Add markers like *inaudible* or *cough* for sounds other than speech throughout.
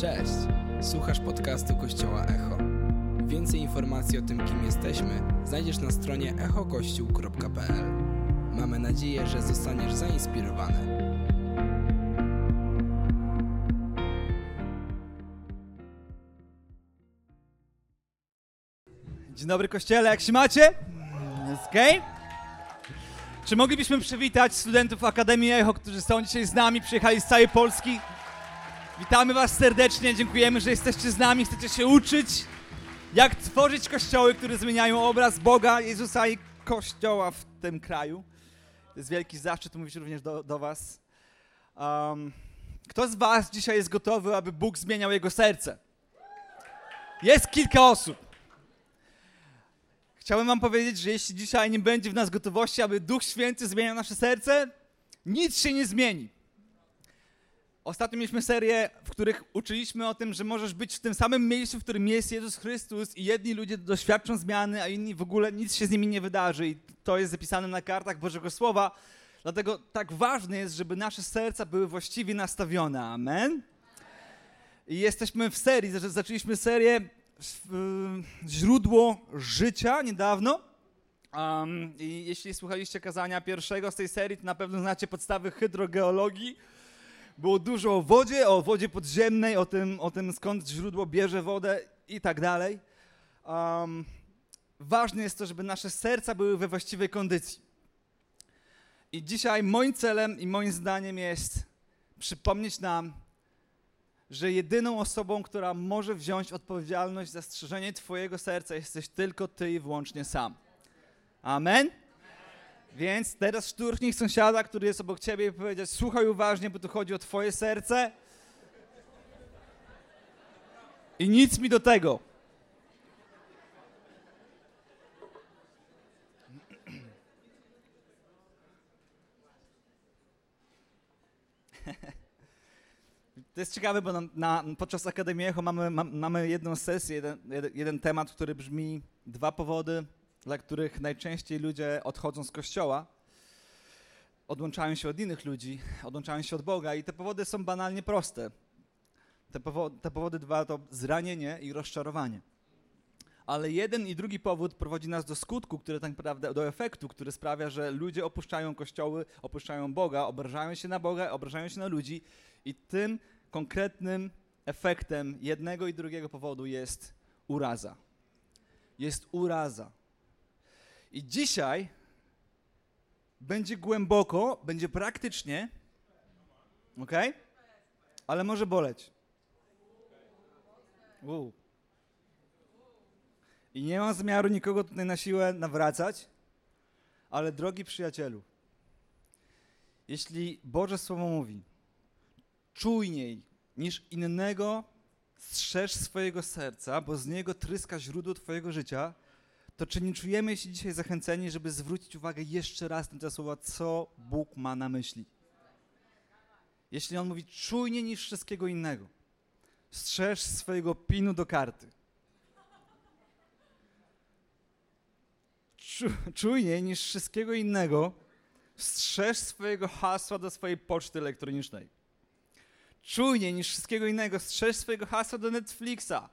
Cześć! Słuchasz podcastu Kościoła Echo. Więcej informacji o tym, kim jesteśmy, znajdziesz na stronie echokościół.pl. Mamy nadzieję, że zostaniesz zainspirowany. Dzień dobry Kościele, jak się macie? Okej? Czy moglibyśmy przywitać studentów Akademii Echo, którzy są dzisiaj z nami, przyjechali z całej Polski? Witamy Was serdecznie, dziękujemy, że jesteście z nami, chcecie się uczyć, jak tworzyć kościoły, które zmieniają obraz Boga, Jezusa i Kościoła w tym kraju. To jest wielki zaszczyt mówić również do, do Was. Um, kto z Was dzisiaj jest gotowy, aby Bóg zmieniał jego serce? Jest kilka osób. Chciałbym Wam powiedzieć, że jeśli dzisiaj nie będzie w nas gotowości, aby Duch Święty zmieniał nasze serce, nic się nie zmieni. Ostatnio mieliśmy serię, w których uczyliśmy o tym, że możesz być w tym samym miejscu, w którym jest Jezus Chrystus i jedni ludzie doświadczą zmiany, a inni w ogóle nic się z nimi nie wydarzy. I to jest zapisane na kartach Bożego Słowa. Dlatego tak ważne jest, żeby nasze serca były właściwie nastawione. Amen. I jesteśmy w serii, zaczęliśmy serię źródło życia niedawno. Um, I jeśli słuchaliście kazania pierwszego z tej serii, to na pewno znacie podstawy hydrogeologii. Było dużo o wodzie, o wodzie podziemnej, o tym, o tym skąd źródło bierze wodę i tak dalej. Um, ważne jest to, żeby nasze serca były we właściwej kondycji. I dzisiaj moim celem i moim zdaniem jest przypomnieć nam, że jedyną osobą, która może wziąć odpowiedzialność za strzeżenie Twojego serca, jesteś tylko Ty i wyłącznie sam. Amen? Więc teraz szturchnij sąsiada, który jest obok Ciebie i powiedzieć, słuchaj uważnie, bo tu chodzi o Twoje serce. I nic mi do tego. To jest ciekawe, bo na, na, podczas Akademii Echo mamy, ma, mamy jedną sesję, jeden, jeden, jeden, temat, który brzmi dwa powody, dla których najczęściej ludzie odchodzą z kościoła, odłączają się od innych ludzi, odłączają się od Boga i te powody są banalnie proste. Te, powo te powody dwa to zranienie i rozczarowanie. Ale jeden i drugi powód prowadzi nas do skutku, który tak naprawdę, do efektu, który sprawia, że ludzie opuszczają kościoły, opuszczają Boga, obrażają się na Boga, obrażają się na ludzi i tym konkretnym efektem jednego i drugiego powodu jest uraza. Jest uraza. I dzisiaj będzie głęboko, będzie praktycznie, ok? Ale może boleć. Uu. I nie mam zamiaru nikogo tutaj na siłę nawracać, ale drogi przyjacielu, jeśli Boże Słowo mówi, czujniej niż innego strzeż swojego serca, bo z niego tryska źródło twojego życia, to czy nie czujemy się dzisiaj zachęceni, żeby zwrócić uwagę jeszcze raz na te słowa, co Bóg ma na myśli? Jeśli On mówi czujniej niż wszystkiego innego, strzeż swojego pinu do karty. Czujniej niż wszystkiego innego, strzeż swojego hasła do swojej poczty elektronicznej czujniej niż wszystkiego innego. Strzeż swojego hasła do Netflixa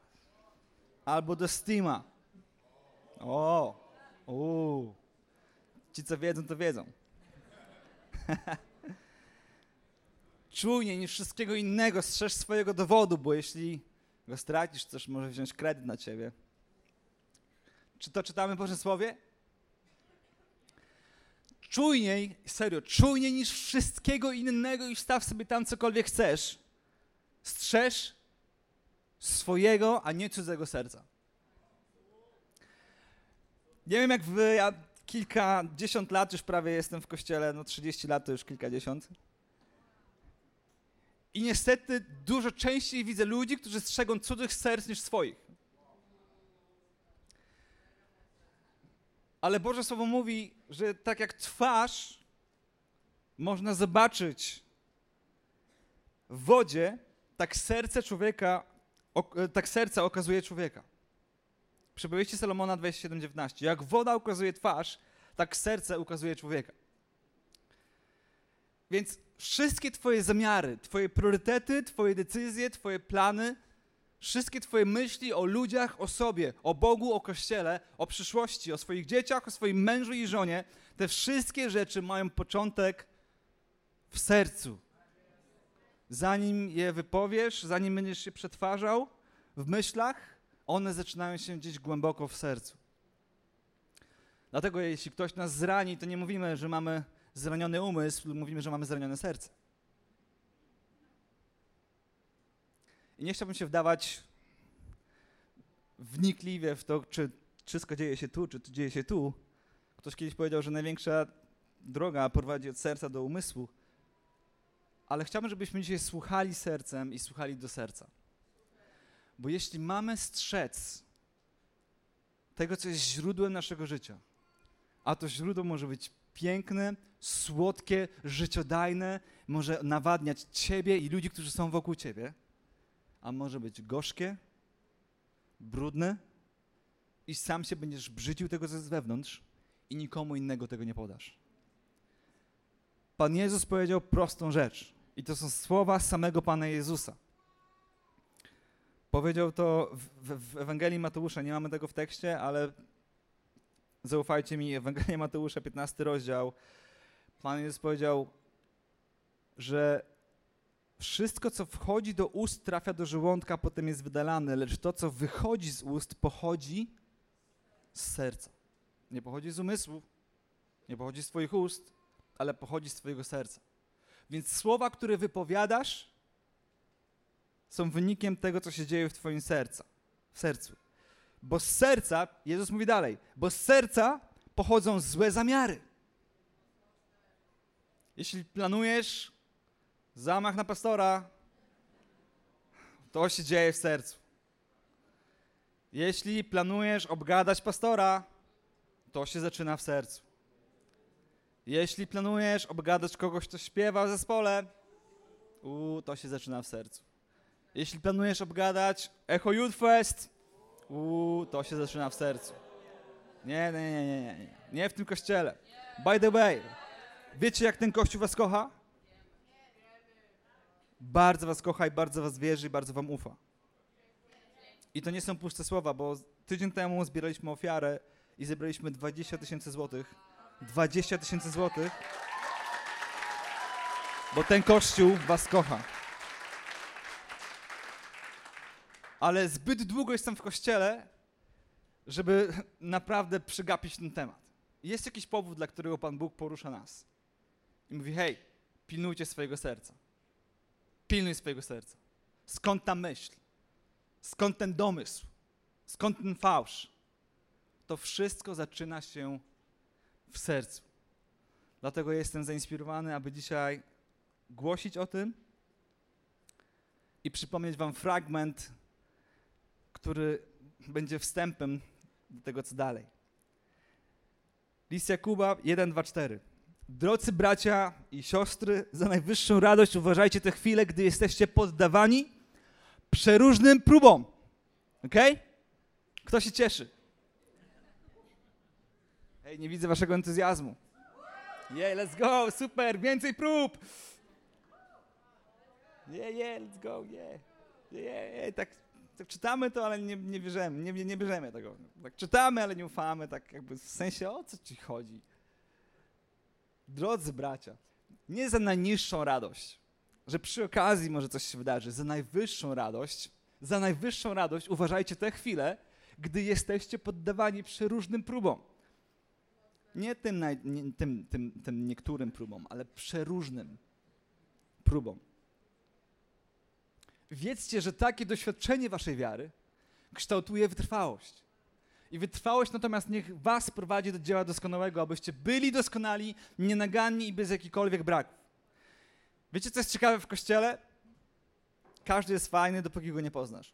albo do Steama. O, uuu. Ci, co wiedzą, to wiedzą. *laughs* czujniej niż wszystkiego innego. Strzeż swojego dowodu, bo jeśli go stracisz, też może wziąć kredyt na ciebie. Czy to czytamy w Bożym Słowie? czujniej, serio, czujniej niż wszystkiego innego i wstaw sobie tam cokolwiek chcesz. Strzeż swojego, a nie cudzego serca. Nie wiem jak wy, ja kilkadziesiąt lat już prawie jestem w kościele, no 30 lat to już kilkadziesiąt. I niestety dużo częściej widzę ludzi, którzy strzegą cudzych serc niż swoich. Ale Boże Słowo mówi, że tak jak twarz można zobaczyć w wodzie, tak serce człowieka, tak serce okazuje człowieka. Przypowieści Salomona 27:19. Jak woda ukazuje twarz, tak serce ukazuje człowieka. Więc wszystkie Twoje zamiary, Twoje priorytety, Twoje decyzje, Twoje plany, wszystkie Twoje myśli o ludziach, o sobie, o Bogu, o Kościele, o przyszłości, o swoich dzieciach, o swoim mężu i żonie, te wszystkie rzeczy mają początek w sercu. Zanim je wypowiesz, zanim będziesz się przetwarzał w myślach, one zaczynają się gdzieś głęboko w sercu. Dlatego jeśli ktoś nas zrani, to nie mówimy, że mamy zraniony umysł, mówimy, że mamy zranione serce. I nie chciałbym się wdawać wnikliwie w to, czy wszystko dzieje się tu, czy to dzieje się tu. Ktoś kiedyś powiedział, że największa droga prowadzi od serca do umysłu. Ale chciałbym, żebyśmy dzisiaj słuchali sercem i słuchali do serca. Bo jeśli mamy strzec tego, co jest źródłem naszego życia, a to źródło może być piękne, słodkie, życiodajne, może nawadniać ciebie i ludzi, którzy są wokół ciebie, a może być gorzkie, brudne i sam się będziesz brzydził tego, co jest wewnątrz i nikomu innego tego nie podasz. Pan Jezus powiedział prostą rzecz i to są słowa samego Pana Jezusa. Powiedział to w, w, Ewangelii Mateusza, nie mamy tego w tekście, ale zaufajcie mi, Ewangelia Mateusza, 15 rozdział, Pan Jezus powiedział, że wszystko, co wchodzi do ust, trafia do żołądka, potem jest wydalane, lecz to, co wychodzi z ust, pochodzi z serca. Nie pochodzi z umysłu, nie pochodzi z Twoich ust, ale pochodzi z Twojego serca. Więc słowa, które wypowiadasz, są wynikiem tego, co się dzieje w Twoim sercu. W sercu. Bo z serca, Jezus mówi dalej, bo z serca pochodzą złe zamiary. Jeśli planujesz zamach na pastora, to się dzieje w sercu. Jeśli planujesz obgadać pastora, to się zaczyna w sercu. Jeśli planujesz obgadać kogoś, kto śpiewa w zespole, u, to się zaczyna w sercu. Jeśli planujesz obgadać Echo Youth Fest, u, to się zaczyna w sercu. Nie, nie, nie, nie, nie, nie w tym kościele. By the way, wiecie jak ten kościół was kocha? Bardzo was kocha i bardzo was wierzy i bardzo wam ufa. I to nie są puste słowa, bo tydzień temu zbieraliśmy ofiarę i zebraliśmy 20 tysięcy złotych. 20 tysięcy złotych. Bo ten kościół was kocha. Ale zbyt długo jestem w kościele, żeby *laughs* naprawdę przegapić ten temat. Jest jakiś powód, dla którego Pan Bóg porusza nas. I mówi: hej, pilnujcie swojego serca. Pilnuj swojego serca. Skąd ta myśl? Skąd ten domysł? Skąd ten fałsz? To wszystko zaczyna się w sercu. Dlatego jestem zainspirowany, aby dzisiaj głosić o tym i przypomnieć Wam fragment, który będzie wstępem do tego, co dalej. List Jakuba 1, 2, 4. Drodzy bracia i siostry, za najwyższą radość uważajcie te chwile, gdy jesteście poddawani przeróżnym próbom. Ok? Kto się cieszy? Hej, nie widzę waszego entuzjazmu. Yeah, let's go, super, więcej prób. Yeah, yeah, let's go, yeah. Yeah, yeah, tak, tak czytamy to, ale nie, nie bierzemy, nie, nie bierzemy tego. Tak czytamy, ale nie ufamy, tak jakby w sensie o co ci chodzi. Drodzy bracia, nie za najniższą radość, że przy okazji może coś się wydarzy, za najwyższą radość, za najwyższą radość uważajcie te chwile, gdy jesteście poddawani przeróżnym próbom. Nie tym, nie, tym, tym, tym niektórym próbom, ale przeróżnym próbom. Wiedzcie, że takie doświadczenie waszej wiary kształtuje wytrwałość. I wytrwałość natomiast niech was prowadzi do dzieła doskonałego, abyście byli doskonali, nienaganni i bez jakichkolwiek braków. Wiecie, co jest ciekawe w Kościele? Każdy jest fajny, dopóki go nie poznasz.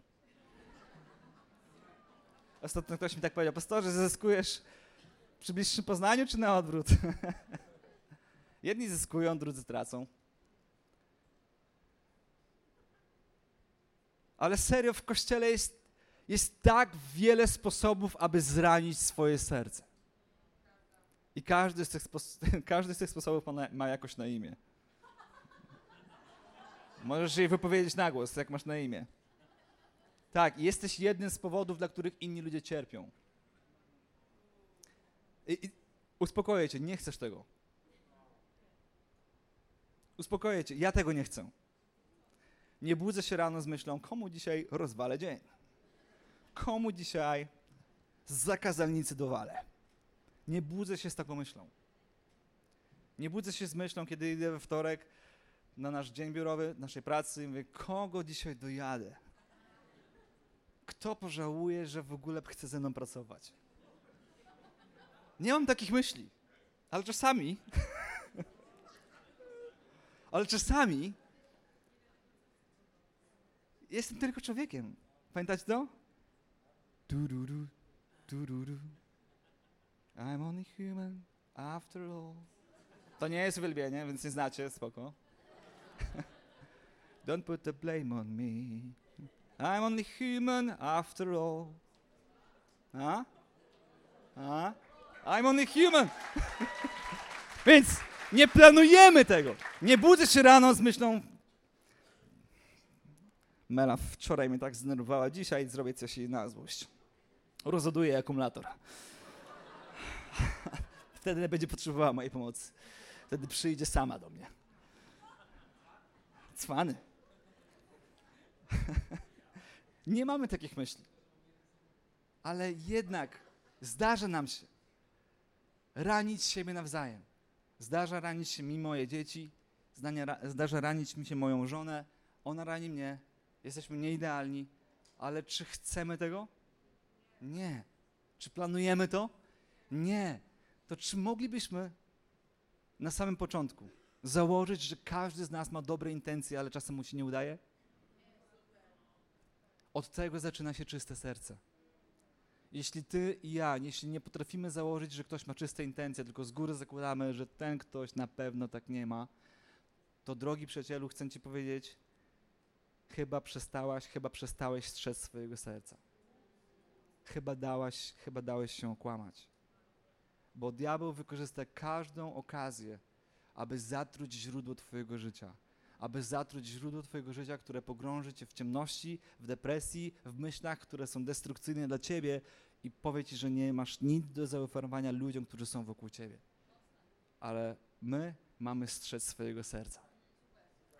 Ostatnio ktoś mi tak powiedział, pastorze, zyskujesz przy bliższym poznaniu, czy na odwrót? *laughs* Jedni zyskują, drudzy tracą. Ale serio, w Kościele jest jest tak wiele sposobów, aby zranić swoje serce. I każdy z tych, *laughs* każdy z tych sposobów ma, ma jakoś na imię. Możesz jej wypowiedzieć na głos, jak masz na imię. Tak, jesteś jednym z powodów, dla których inni ludzie cierpią. I, i uspokoję cię, nie chcesz tego. Uspokoję cię, ja tego nie chcę. Nie budzę się rano z myślą, komu dzisiaj rozwalę dzień. Komu dzisiaj z zakazalnicy dowalę. Nie budzę się z taką myślą. Nie budzę się z myślą, kiedy idę we wtorek na nasz dzień biurowy, naszej pracy i mówię, kogo dzisiaj dojadę? Kto pożałuje, że w ogóle chce ze mną pracować? Nie mam takich myśli, ale czasami, *laughs* ale czasami jestem tylko człowiekiem. Pamiętacie to? I'm only human after all. To nie jest uwielbienie, więc nie znacie, spoko. *laughs* Don't put the blame on me. I'm only human after all. A? A? I'm only human. *laughs* Więc nie planujemy tego. Nie budzę się rano z myślą. Mela wczoraj mnie tak zdenerwowała, dzisiaj zrobię coś jej na złość. Rozładuję akumulator. *laughs* Wtedy będzie potrzebowała mojej pomocy. Wtedy przyjdzie sama do mnie. Cwany. *laughs* Nie mamy takich myśli. Ale jednak zdarza nam się ranić siebie nawzajem. Zdarza ranić się mi moje dzieci, zdarza ranić mi się moją żonę, ona rani mnie, jesteśmy nieidealni, ale czy chcemy tego? Nie. Czy planujemy to? Nie. To czy moglibyśmy na samym początku założyć, że każdy z nas ma dobre intencje, ale czasem mu się nie udaje? Od tego zaczyna się czyste serce. Jeśli ty i ja, jeśli nie potrafimy założyć, że ktoś ma czyste intencje, tylko z góry zakładamy, że ten ktoś na pewno tak nie ma, to drogi przyjacielu, chcę ci powiedzieć, chyba przestałaś, chyba przestałeś strzec swojego serca. Chyba dałaś, chyba dałeś się okłamać. Bo diabeł wykorzysta każdą okazję, aby zatruć źródło Twojego życia. Aby zatruć źródło Twojego życia, które pogrąży Cię w ciemności, w depresji, w myślach, które są destrukcyjne dla Ciebie i powie Ci, że nie masz nic do zaoferowania ludziom, którzy są wokół Ciebie. Ale my mamy strzec swojego serca.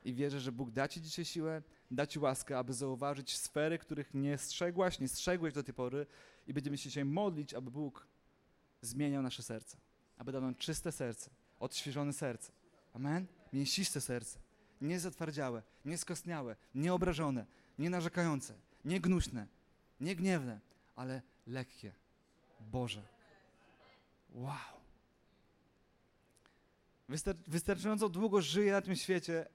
I wierzę, że Bóg da Ci dzisiaj siłę, da Ci łaskę, aby zauważyć sfery, których nie strzegłaś, nie strzegłeś do tej pory i będziemy się dzisiaj modlić, aby Bóg zmieniał nasze serce, aby dał nam czyste serce, odświeżone serce. Amen? Mięsiste serce, nie zatwardziałe, nie skostniałe, nie obrażone, nie narzekające, nie gnuśne, nie gniewne, ale lekkie, Boże. Wow. Wystar wystarczająco długo żyję na tym świecie,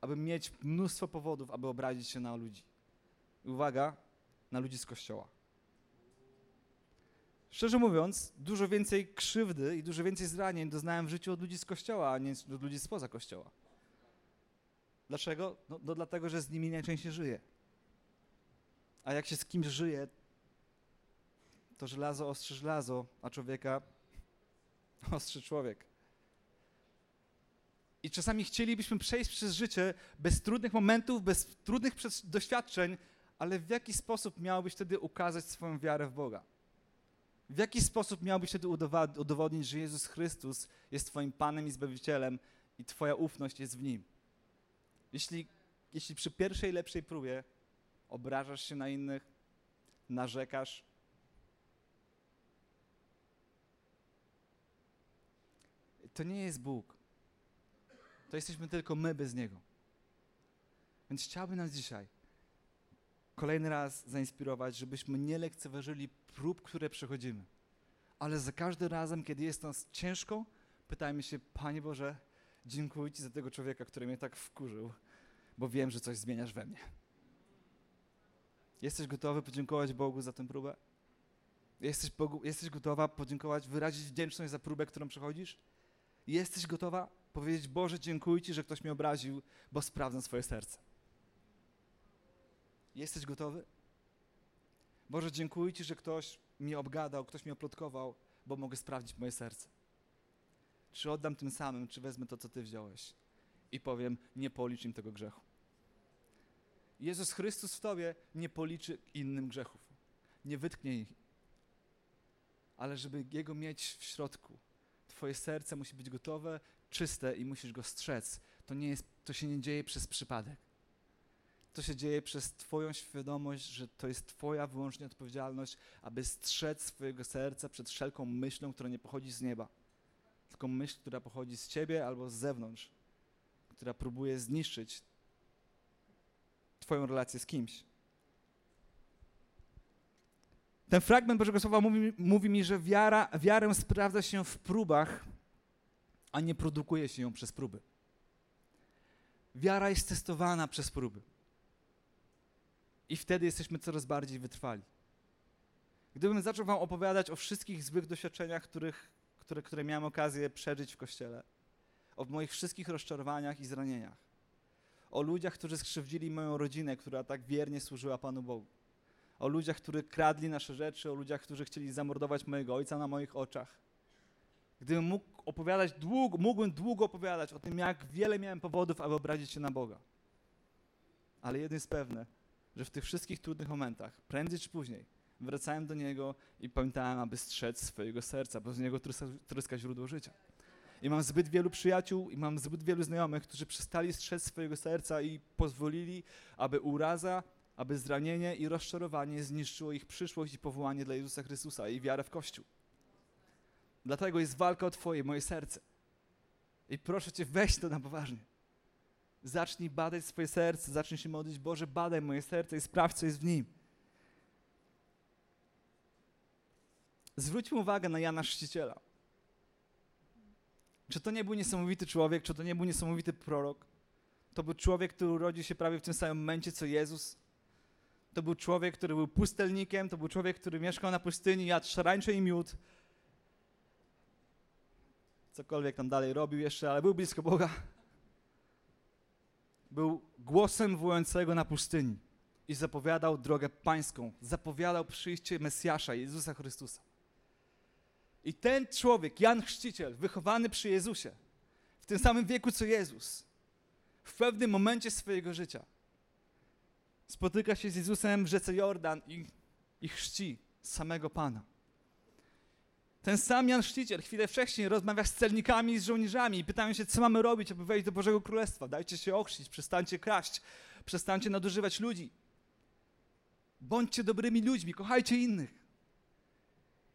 aby mieć mnóstwo powodów, aby obrazić się na ludzi. I uwaga, na ludzi z kościoła. Szczerze mówiąc, dużo więcej krzywdy i dużo więcej zranień doznałem w życiu od ludzi z kościoła, a nie od ludzi spoza kościoła. Dlaczego? No, no dlatego, że z nimi najczęściej żyję. A jak się z kimś żyje, to żelazo ostrzy żelazo, a człowieka *laughs* ostrzy człowiek. I czasami chcielibyśmy przejść przez życie bez trudnych momentów, bez trudnych doświadczeń, ale w jaki sposób miałbyś wtedy ukazać swoją wiarę w Boga? W jaki sposób miałbyś wtedy udowodnić, że Jezus Chrystus jest Twoim Panem i Zbawicielem i Twoja ufność jest w Nim? Jeśli, jeśli przy pierwszej lepszej próbie obrażasz się na innych, narzekasz, to nie jest Bóg. To jesteśmy tylko my bez Niego. Więc chciałbym nas dzisiaj kolejny raz zainspirować, żebyśmy nie lekceważyli prób, które przechodzimy. Ale za każdym razem, kiedy jest nas ciężko, pytajmy się, Panie Boże, dziękuję Ci za tego człowieka, który mnie tak wkurzył, bo wiem, że coś zmieniasz we mnie. Jesteś gotowy podziękować Bogu za tę próbę? Jesteś, Bogu, jesteś gotowa podziękować, wyrazić wdzięczność za próbę, którą przechodzisz? Jesteś gotowa powiedzieć, Boże, dziękuję Ci, że ktoś mnie obraził, bo sprawdzam swoje serce. Jesteś gotowy? Boże, dziękuję Ci, że ktoś mnie obgadał, ktoś mnie oplotkował, bo mogę sprawdzić moje serce. Czy oddam tym samym, czy wezmę to, co Ty wziąłeś i powiem, nie policz im tego grzechu. Jezus Chrystus w tobie nie policzy innym grzechów. Nie wytknie ich. Ale żeby Jego mieć w środku, twoje serce musi być gotowe, czyste i musisz go strzec. To, nie jest, to się nie dzieje przez przypadek. To się dzieje przez Twoją świadomość, że to jest Twoja wyłącznie odpowiedzialność, aby strzec swojego serca przed wszelką myślą, która nie pochodzi z nieba, tylko myśl, która pochodzi z Ciebie albo z zewnątrz, która próbuje zniszczyć Twoją relację z kimś. Ten fragment Bożego Słowa mówi, mówi mi, że wiara, wiarę sprawdza się w próbach, a nie produkuje się ją przez próby. Wiara jest testowana przez próby. I wtedy jesteśmy coraz bardziej wytrwali. Gdybym zaczął Wam opowiadać o wszystkich złych doświadczeniach, których, które, które miałem okazję przeżyć w kościele, o moich wszystkich rozczarowaniach i zranieniach, o ludziach, którzy skrzywdzili moją rodzinę, która tak wiernie służyła Panu Bogu, o ludziach, którzy kradli nasze rzeczy, o ludziach, którzy chcieli zamordować mojego ojca na moich oczach. Gdybym mógł opowiadać długo, mógłbym długo opowiadać o tym, jak wiele miałem powodów, aby obrazić się na Boga. Ale jedno jest pewne, że w tych wszystkich trudnych momentach, prędzej czy później, wracałem do Niego i pamiętałem, aby strzec swojego serca, bo z Niego tryska, tryska źródło życia. I mam zbyt wielu przyjaciół i mam zbyt wielu znajomych, którzy przestali strzec swojego serca i pozwolili, aby uraza, aby zranienie i rozczarowanie zniszczyło ich przyszłość i powołanie dla Jezusa Chrystusa i wiarę w Kościół. Dlatego jest walka o Twoje, moje serce. I proszę Cię, weź to na poważnie. Zacznij badać swoje serce, zacznij się modlić, Boże, badaj moje serce i sprawdź, co jest w nim. Zwróćmy uwagę na Jana Chrzciciela. Czy to nie był niesamowity człowiek, czy to nie był niesamowity prorok? To był człowiek, który urodził się prawie w tym samym momencie, co Jezus. To był człowiek, który był pustelnikiem, to był człowiek, który mieszkał na pustyni, jadł szarańcze i miód. Cokolwiek tam dalej robił jeszcze, ale był blisko Boga był głosem wołającego na pustyni i zapowiadał drogę pańską, zapowiadał przyjście Mesjasza, Jezusa Chrystusa. I ten człowiek, Jan Chrzciciel, wychowany przy Jezusie, w tym samym wieku co Jezus, w pewnym momencie swojego życia spotyka się z Jezusem w rzece Jordan i, i chrzci samego Pana. Ten sam Jan Chrzciciel chwilę wcześniej rozmawia z celnikami i z żołnierzami i pytają się, co mamy robić, aby wejść do Bożego Królestwa. Dajcie się ochrzcić, przestańcie kraść, przestańcie nadużywać ludzi. Bądźcie dobrymi ludźmi, kochajcie innych.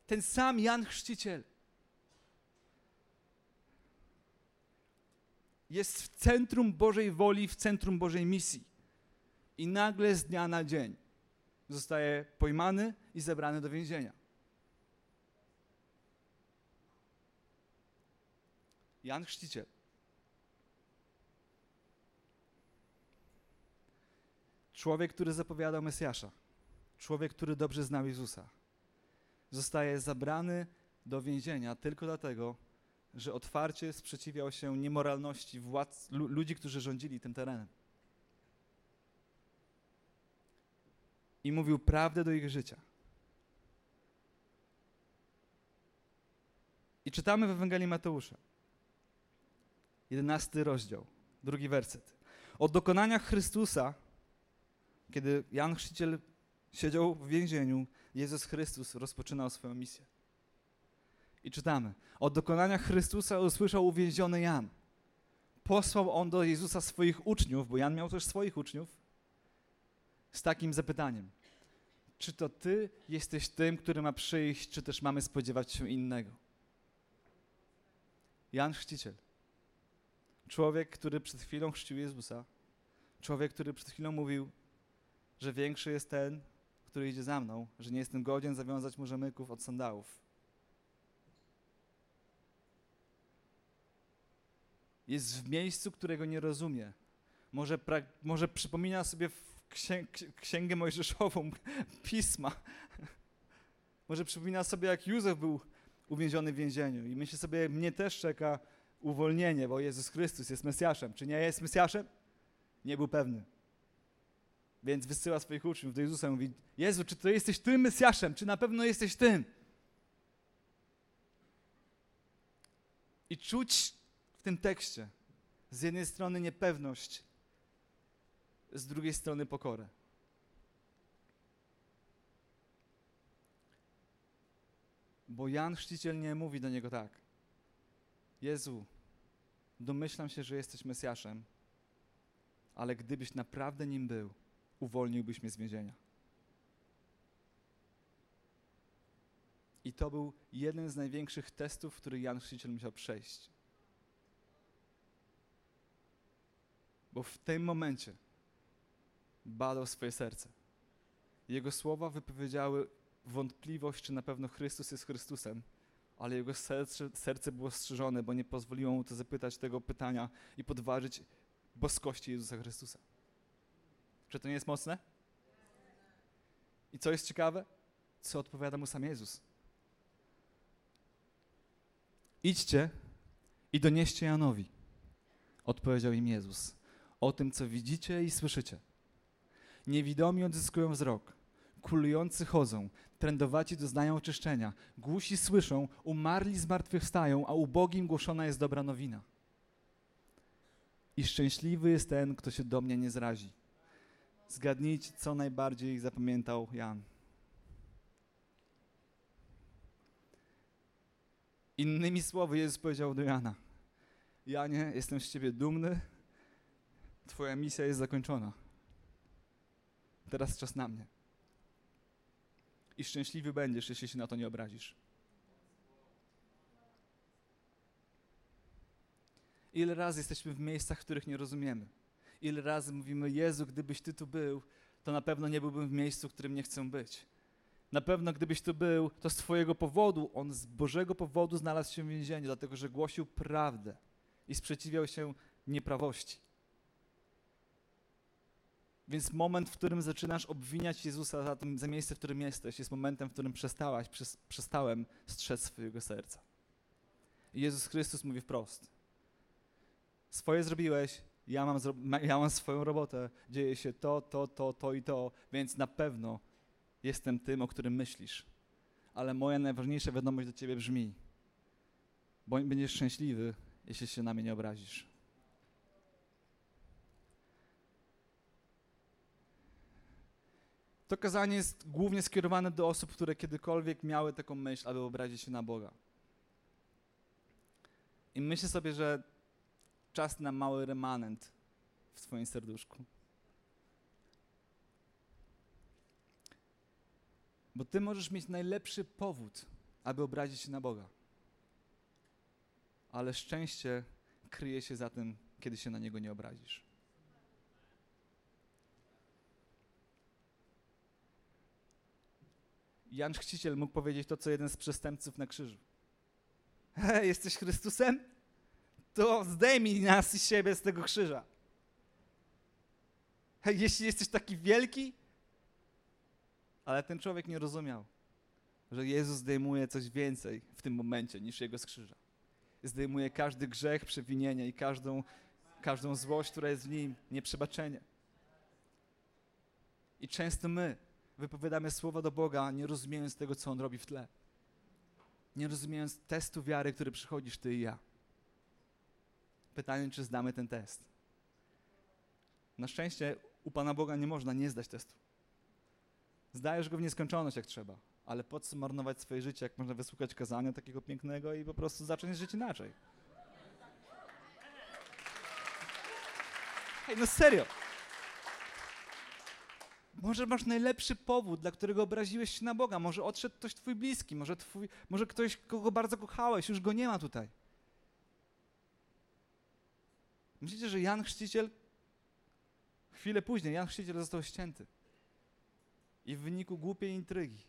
Ten sam Jan Chrzciciel jest w centrum Bożej woli, w centrum Bożej misji. I nagle z dnia na dzień zostaje pojmany i zebrany do więzienia. Jan Chrzciciel. Człowiek, który zapowiadał Mesjasza. Człowiek, który dobrze znał Jezusa. Zostaje zabrany do więzienia tylko dlatego, że otwarcie sprzeciwiał się niemoralności władz, ludzi, którzy rządzili tym terenem. I mówił prawdę do ich życia. I czytamy w Ewangelii Mateusza. 11 rozdział, drugi werset. Od dokonania Chrystusa, kiedy Jan Chrzciciel siedział w więzieniu, Jezus Chrystus rozpoczynał swoją misję. I czytamy. Od dokonania Chrystusa usłyszał uwięziony Jan. Posłał on do Jezusa swoich uczniów, bo Jan miał też swoich uczniów, z takim zapytaniem. Czy to Ty jesteś tym, który ma przyjść, czy też mamy spodziewać się innego? Jan Chrzciciel Człowiek, który przed chwilą chrzcił Jezusa. Człowiek, który przed chwilą mówił, że większy jest ten, który idzie za mną, że nie jestem godzien zawiązać mu rzemyków od sandałów. Jest w miejscu, którego nie rozumie. Może, może przypomina sobie księg księgę mojżeszową, *laughs* pisma. Może przypomina sobie, jak Józef był uwięziony w więzieniu i myśli sobie, mnie też czeka uwolnienie, bo Jezus Chrystus jest Mesjaszem. Czy nie jest Mesjaszem? Nie był pewny. Więc wysyła swoich uczniów do Jezusa i mówi, Jezu, czy to jesteś Tym Mesjaszem? Czy na pewno jesteś Tym? I czuć w tym tekście z jednej strony niepewność, z drugiej strony pokorę. Bo Jan Chrzciciel nie mówi do niego tak. Jezu, domyślam się, że jesteś Mesjaszem, ale gdybyś naprawdę nim był, uwolniłbyś mnie z więzienia. I to był jeden z największych testów, który Jan Chrzciciel musiał przejść. Bo w tym momencie badał swoje serce. Jego słowa wypowiedziały wątpliwość, czy na pewno Chrystus jest Chrystusem, ale jego serce, serce było strzeżone, bo nie pozwoliło mu to zapytać tego pytania i podważyć boskości Jezusa Chrystusa. Czy to nie jest mocne? I co jest ciekawe? Co odpowiada mu sam Jezus? Idźcie i donieście Janowi, odpowiedział im Jezus, o tym, co widzicie i słyszycie. Niewidomi odzyskują wzrok, kulujący chodzą, trędowaci doznają oczyszczenia, głusi słyszą, umarli zmartwychwstają, a ubogim głoszona jest dobra nowina. I szczęśliwy jest ten, kto się do mnie nie zrazi. Zgadnijcie, co najbardziej zapamiętał Jan. Innymi słowy, Jezus powiedział do Jana: Janie, jestem z ciebie dumny, Twoja misja jest zakończona. Teraz czas na mnie. I szczęśliwy będziesz, jeśli się na to nie obrazisz. Ile razy jesteśmy w miejscach, których nie rozumiemy? Ile razy mówimy, Jezu, gdybyś Ty tu był, to na pewno nie byłbym w miejscu, w którym nie chcę być. Na pewno gdybyś tu był, to z Twojego powodu, on z Bożego powodu znalazł się w więzieniu, dlatego że głosił prawdę i sprzeciwiał się nieprawości. Więc moment, w którym zaczynasz obwiniać Jezusa za, tym, za miejsce, w którym jesteś, jest momentem, w którym przestałaś, przestałem strzec swojego serca. I Jezus Chrystus mówi wprost. Swoje zrobiłeś, ja mam, ja mam swoją robotę, dzieje się to, to, to, to i to, więc na pewno jestem tym, o którym myślisz. Ale moja najważniejsza wiadomość do ciebie brzmi: bądź będziesz szczęśliwy, jeśli się na mnie nie obrazisz. To kazanie jest głównie skierowane do osób, które kiedykolwiek miały taką myśl, aby obrazić się na Boga. I myślę sobie, że czas na mały remanent w Twoim serduszku. Bo Ty możesz mieć najlepszy powód, aby obrazić się na Boga. Ale szczęście kryje się za tym, kiedy się na Niego nie obrazisz. Jan Chrzciciel mógł powiedzieć to, co jeden z przestępców na krzyżu. Jesteś Chrystusem? To zdejmij nas i siebie z tego krzyża. Jeśli jesteś taki wielki, ale ten człowiek nie rozumiał, że Jezus zdejmuje coś więcej w tym momencie niż jego z krzyża. Zdejmuje każdy grzech, przewinienie i każdą, każdą złość, która jest w nim, nieprzebaczenie. I często my wypowiadamy słowa do Boga, nie rozumiejąc tego, co On robi w tle. Nie rozumiejąc testu wiary, który przychodzisz Ty i ja. Pytanie, czy zdamy ten test. Na szczęście u Pana Boga nie można nie zdać testu. Zdajesz go w nieskończoność, jak trzeba. Ale po co marnować swoje życie, jak można wysłuchać kazania takiego pięknego i po prostu zacząć żyć inaczej? Hej, no serio. Może masz najlepszy powód, dla którego obraziłeś się na Boga. Może odszedł ktoś twój bliski, może, twój, może ktoś, kogo bardzo kochałeś, już go nie ma tutaj. Myślicie, że Jan Chrzciciel, chwilę później, Jan Chrzciciel został ścięty. I w wyniku głupiej intrygi,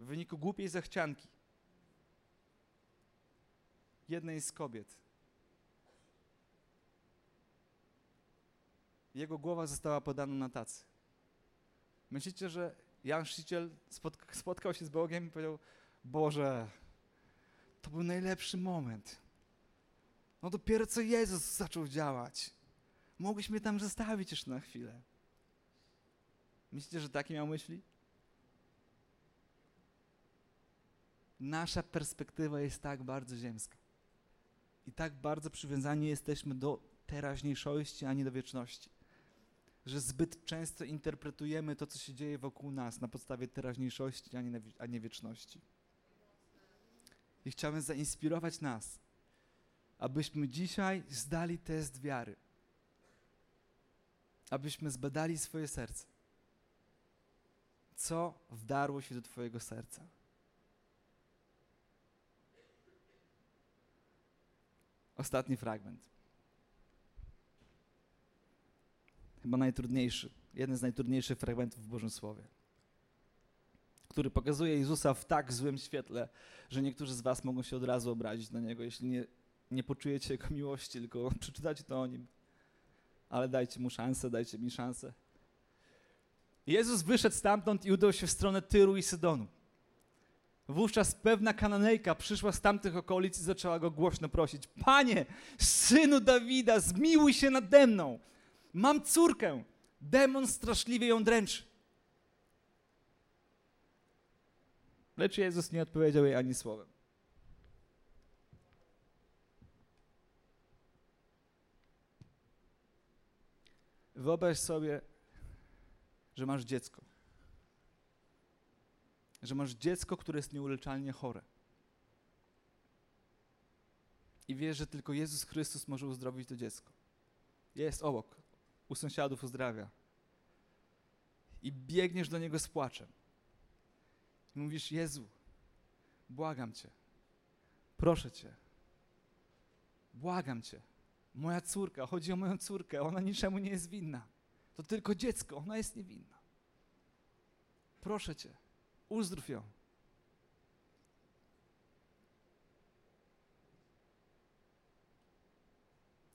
w wyniku głupiej zachcianki, jednej z kobiet, jego głowa została podana na tacy. Myślicie, że Jan Chrzciciel spotkał się z Bogiem i powiedział, Boże, to był najlepszy moment. No dopiero co Jezus zaczął działać. Mogłeś mnie tam zostawić jeszcze na chwilę. Myślicie, że takie miał myśli? Nasza perspektywa jest tak bardzo ziemska. I tak bardzo przywiązani jesteśmy do teraźniejszości, a nie do wieczności. Że zbyt często interpretujemy to, co się dzieje wokół nas na podstawie teraźniejszości, a nie, a nie wieczności. I chciałbym zainspirować nas, abyśmy dzisiaj zdali test wiary. Abyśmy zbadali swoje serce. Co wdarło się do Twojego serca? Ostatni fragment. Chyba najtrudniejszy. Jeden z najtrudniejszych fragmentów w Bożym Słowie. Który pokazuje Jezusa w tak złym świetle, że niektórzy z Was mogą się od razu obrazić na niego, jeśli nie, nie poczujecie Jego miłości, tylko *laughs* przeczytacie to o nim. Ale dajcie mu szansę, dajcie mi szansę. Jezus wyszedł stamtąd i udał się w stronę Tyru i Sydonu. Wówczas pewna kananejka przyszła z tamtych okolic i zaczęła go głośno prosić: Panie, synu Dawida, zmiłuj się nade mną. Mam córkę. Demon straszliwie ją dręczy. Lecz Jezus nie odpowiedział jej ani słowem. Wyobraź sobie, że masz dziecko. Że masz dziecko, które jest nieuleczalnie chore. I wiesz, że tylko Jezus Chrystus może uzdrowić to dziecko. Jest obok, u sąsiadów uzdrawia. I biegniesz do niego z płaczem. I mówisz: Jezu, błagam cię, proszę cię, błagam cię. Moja córka, chodzi o moją córkę, ona niczemu nie jest winna. To tylko dziecko, ona jest niewinna. Proszę cię, uzdrów ją.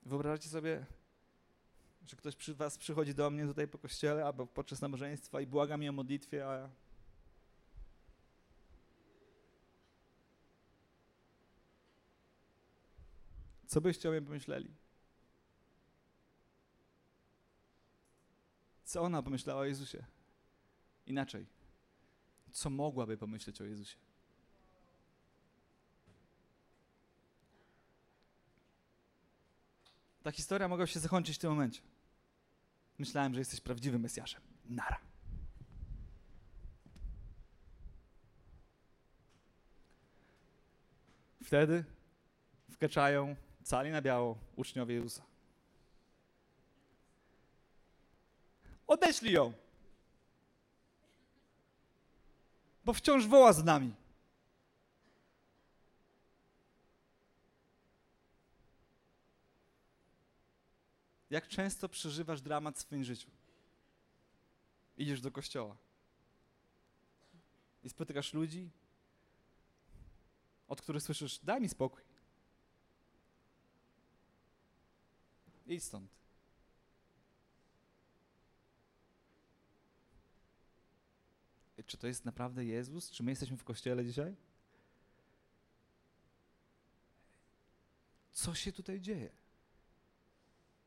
Wyobraźcie sobie, że ktoś przy was przychodzi do mnie tutaj po kościele albo podczas nabożeństwa i błaga mnie o modlitwie, a Co byście o mnie pomyśleli? Co ona pomyślała o Jezusie? Inaczej. Co mogłaby pomyśleć o Jezusie? Ta historia mogła się zakończyć w tym momencie. Myślałem, że jesteś prawdziwym Mesjaszem. Nara. Wtedy wkraczają cali na biało uczniowie Jezusa. Odeślij ją. Bo wciąż woła z nami. Jak często przeżywasz dramat w swoim życiu? Idziesz do kościoła i spotykasz ludzi, od których słyszysz: Daj mi spokój. Idź stąd. Czy to jest naprawdę Jezus? Czy my jesteśmy w kościele dzisiaj? Co się tutaj dzieje?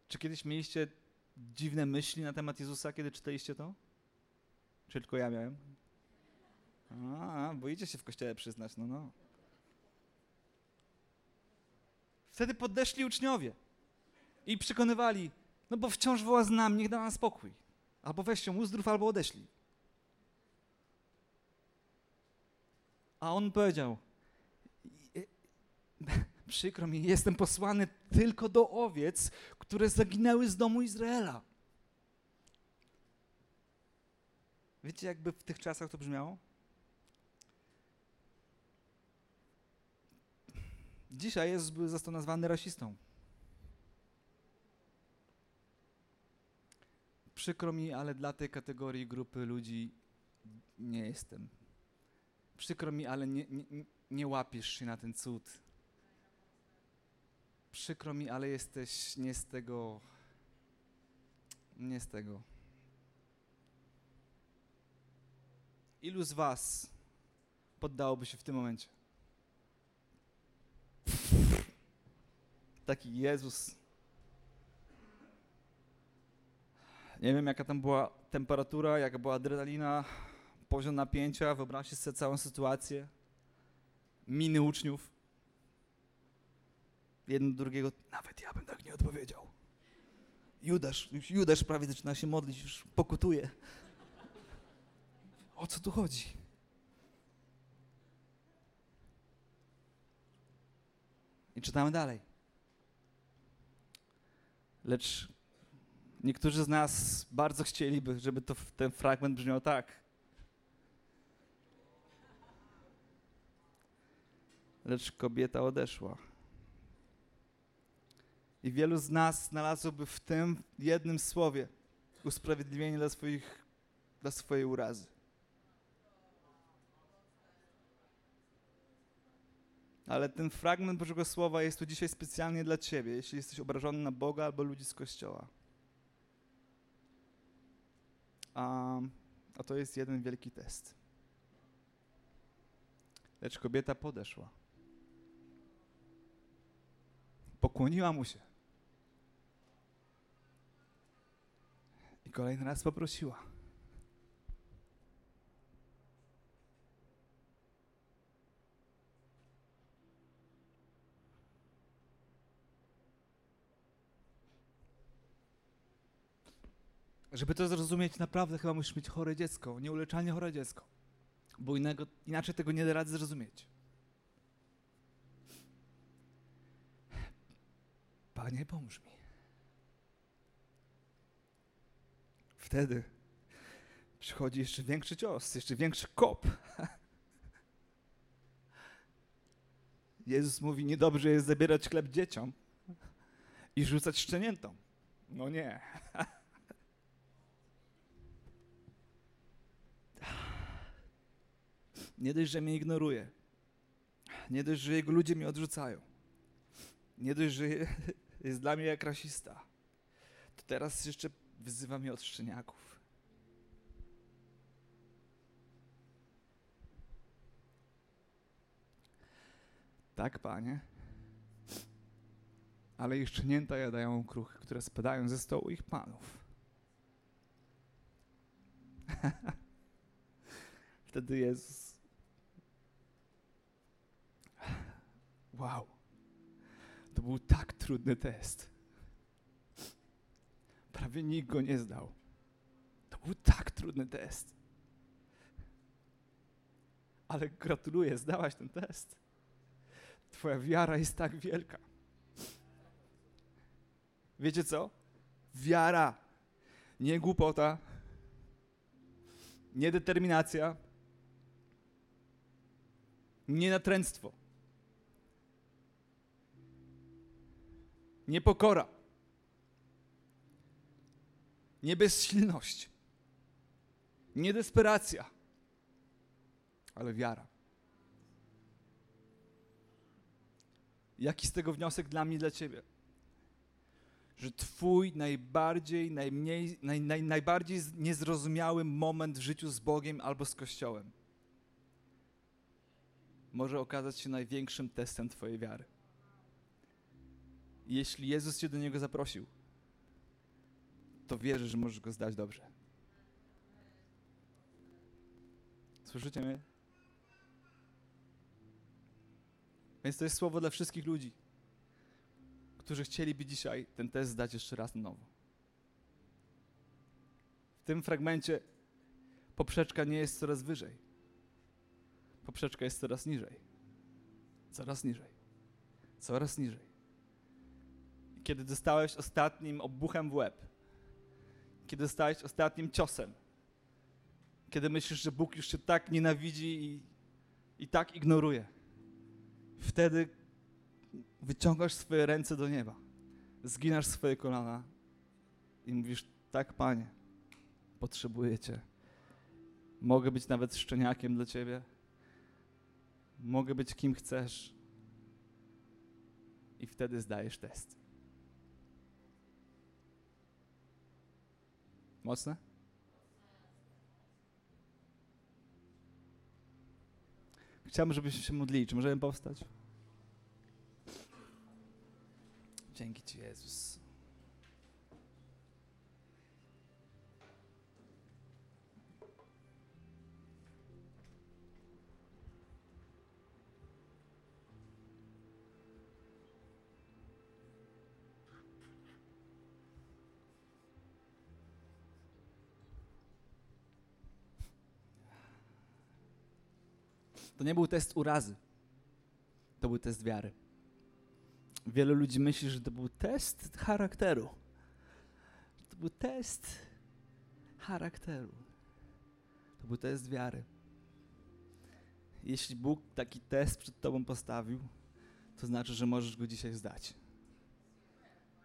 Czy kiedyś mieliście dziwne myśli na temat Jezusa, kiedy czytaliście to? Czy tylko ja miałem? A, boicie się w kościele przyznać, no no. Wtedy podeszli uczniowie i przekonywali, no bo wciąż woła z nami, niech da nam spokój. Albo weź się uzdrów, albo odeślij. A on powiedział, *laughs* przykro mi, jestem posłany tylko do owiec, które zaginęły z domu Izraela. Wiecie, jakby w tych czasach to brzmiało? Dzisiaj Jezus był został nazwany rasistą. Przykro mi, ale dla tej kategorii grupy ludzi nie jestem. Przykro mi, ale nie, nie, nie łapiesz się na ten cud. Przykro mi, ale jesteś nie z tego. Nie z tego. Ilu z Was poddałoby się w tym momencie? Taki Jezus. Nie wiem, jaka tam była temperatura, jaka była adrenalina, poziom napięcia. Wyobraźcie sobie całą sytuację. Miny uczniów. Jeden drugiego, nawet ja bym tak nie odpowiedział. Judasz, już Judasz prawie zaczyna się modlić, już pokutuje. O co tu chodzi? I czytamy dalej. Lecz niektórzy z nas bardzo chcieliby, żeby to, ten fragment brzmiał tak. Lecz kobieta odeszła. I wielu z nas znalazłoby w tym jednym słowie usprawiedliwienie dla, swoich, dla swojej urazy. Ale ten fragment Bożego Słowa jest tu dzisiaj specjalnie dla Ciebie, jeśli jesteś obrażony na Boga albo ludzi z Kościoła. A, a to jest jeden wielki test. Lecz kobieta podeszła. Pokłoniła mu się. Kolejny raz poprosiła. Żeby to zrozumieć, naprawdę chyba musisz mieć chore dziecko, nieuleczalnie chore dziecko. Bo innego, inaczej tego nie da rady zrozumieć. Panie, pomóż mi. Wtedy przychodzi jeszcze większy cios, jeszcze większy kop. *laughs* Jezus mówi, niedobrze jest zabierać chleb dzieciom i rzucać szczeniętom. No nie. *laughs* Nie dość, że mnie ignoruje. Nie dość, że jego ludzie mnie odrzucają. Nie dość, że *laughs* jest dla mnie jak rasista. To teraz jeszcze wyzywa mnie od szczeniaków. Tak, panie. Ale ich szczenięta jadają kruchy, które spadają ze stołu ich panów. *laughs* Wtedy Jezus. Wow. To był tak trudny test. Prawie nikt go nie zdał. To był tak trudny test. Ale gratuluję, zdałaś ten test. Twoja wiara jest tak wielka. Wiecie co? Wiara, nie głupota, nie determinacja, nie natręctwo, nie pokora, nie bezsilność, nie desperacja, ale wiara. Jaki z tego wniosek dla mnie, dla ciebie? Że twój najbardziej, najmniej, naj, naj, najbardziej niezrozumiały moment w życiu z Bogiem albo z Kościołem może okazać się największym testem twojej wiary. Jeśli Jezus cię do Niego zaprosił, to wierzę, że możesz Go zdać dobrze. Słyszycie mnie? Więc to jest słowo dla wszystkich ludzi, którzy chcieliby dzisiaj ten test zdać jeszcze raz na nowo. W tym fragmencie poprzeczka nie jest coraz wyżej. Poprzeczka jest coraz niżej. Coraz niżej. Coraz niżej. Kiedy dostałeś ostatnim obuchem w łeb, kiedy dostałeś ostatnim ciosem, kiedy myślisz, że Bóg już cię tak nienawidzi i, i tak ignoruje, wtedy wyciągasz swoje ręce do nieba, zginasz swoje kolana i mówisz: Tak, panie, potrzebuję cię. Mogę być nawet szczeniakiem dla ciebie. Mogę być kim chcesz. I wtedy zdajesz test. Mocne? Chciałbym, żebyśmy się modlili. Czy możemy powstać? Dzięki Ci, Jezus. To nie był test urazy. To był test wiary. Wielu ludzi myśli, że to był test charakteru. To był test charakteru. To był test wiary. Jeśli Bóg taki test przed tobą postawił, to znaczy, że możesz go dzisiaj zdać.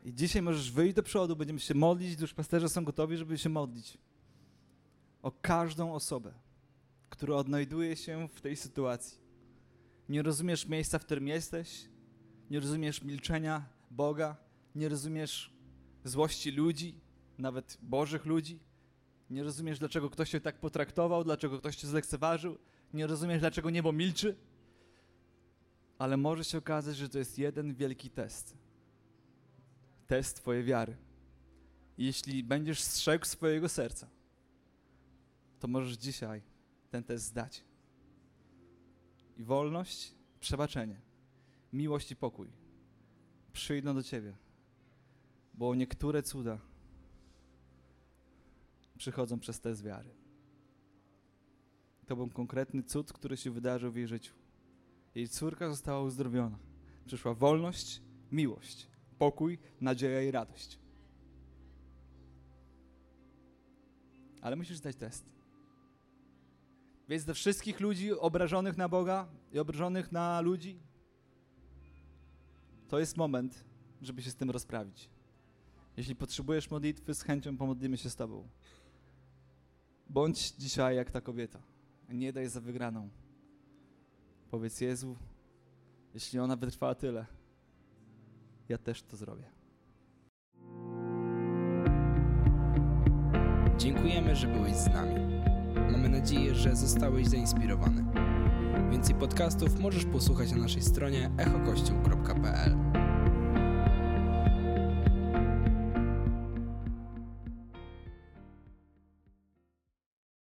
I dzisiaj możesz wyjść do przodu, będziemy się modlić, już pasterze są gotowi, żeby się modlić. O każdą osobę, która odnajduje się w tej sytuacji. Nie rozumiesz miejsca, w którym jesteś, nie rozumiesz milczenia Boga, nie rozumiesz złości ludzi, nawet Bożych ludzi, nie rozumiesz, dlaczego ktoś się tak potraktował, dlaczego ktoś cię zlekceważył, nie rozumiesz, dlaczego niebo milczy, ale może się okazać, że to jest jeden wielki test. Test Twojej wiary. Jeśli będziesz strzegł swojego serca, to możesz dzisiaj ten test zdać. I wolność, przebaczenie, miłość i pokój przyjdą do Ciebie, bo niektóre cuda przychodzą przez test wiary. To był konkretny cud, który się wydarzył w jej życiu. Jej córka została uzdrowiona. Przyszła wolność, miłość, pokój, nadzieja i radość. Ale musisz zdać test. Więc do wszystkich ludzi obrażonych na Boga i obrażonych na ludzi, to jest moment, żeby się z tym rozprawić. Jeśli potrzebujesz modlitwy, z chęcią pomodlimy się z Tobą. Bądź dzisiaj jak ta kobieta. Nie daj za wygraną. Powiedz Jezu, jeśli ona wytrwała tyle, ja też to zrobię. Dziękujemy, że byłeś z nami. Mamy nadzieję, że zostałeś zainspirowany. Więcej podcastów możesz posłuchać na naszej stronie echokościół.pl.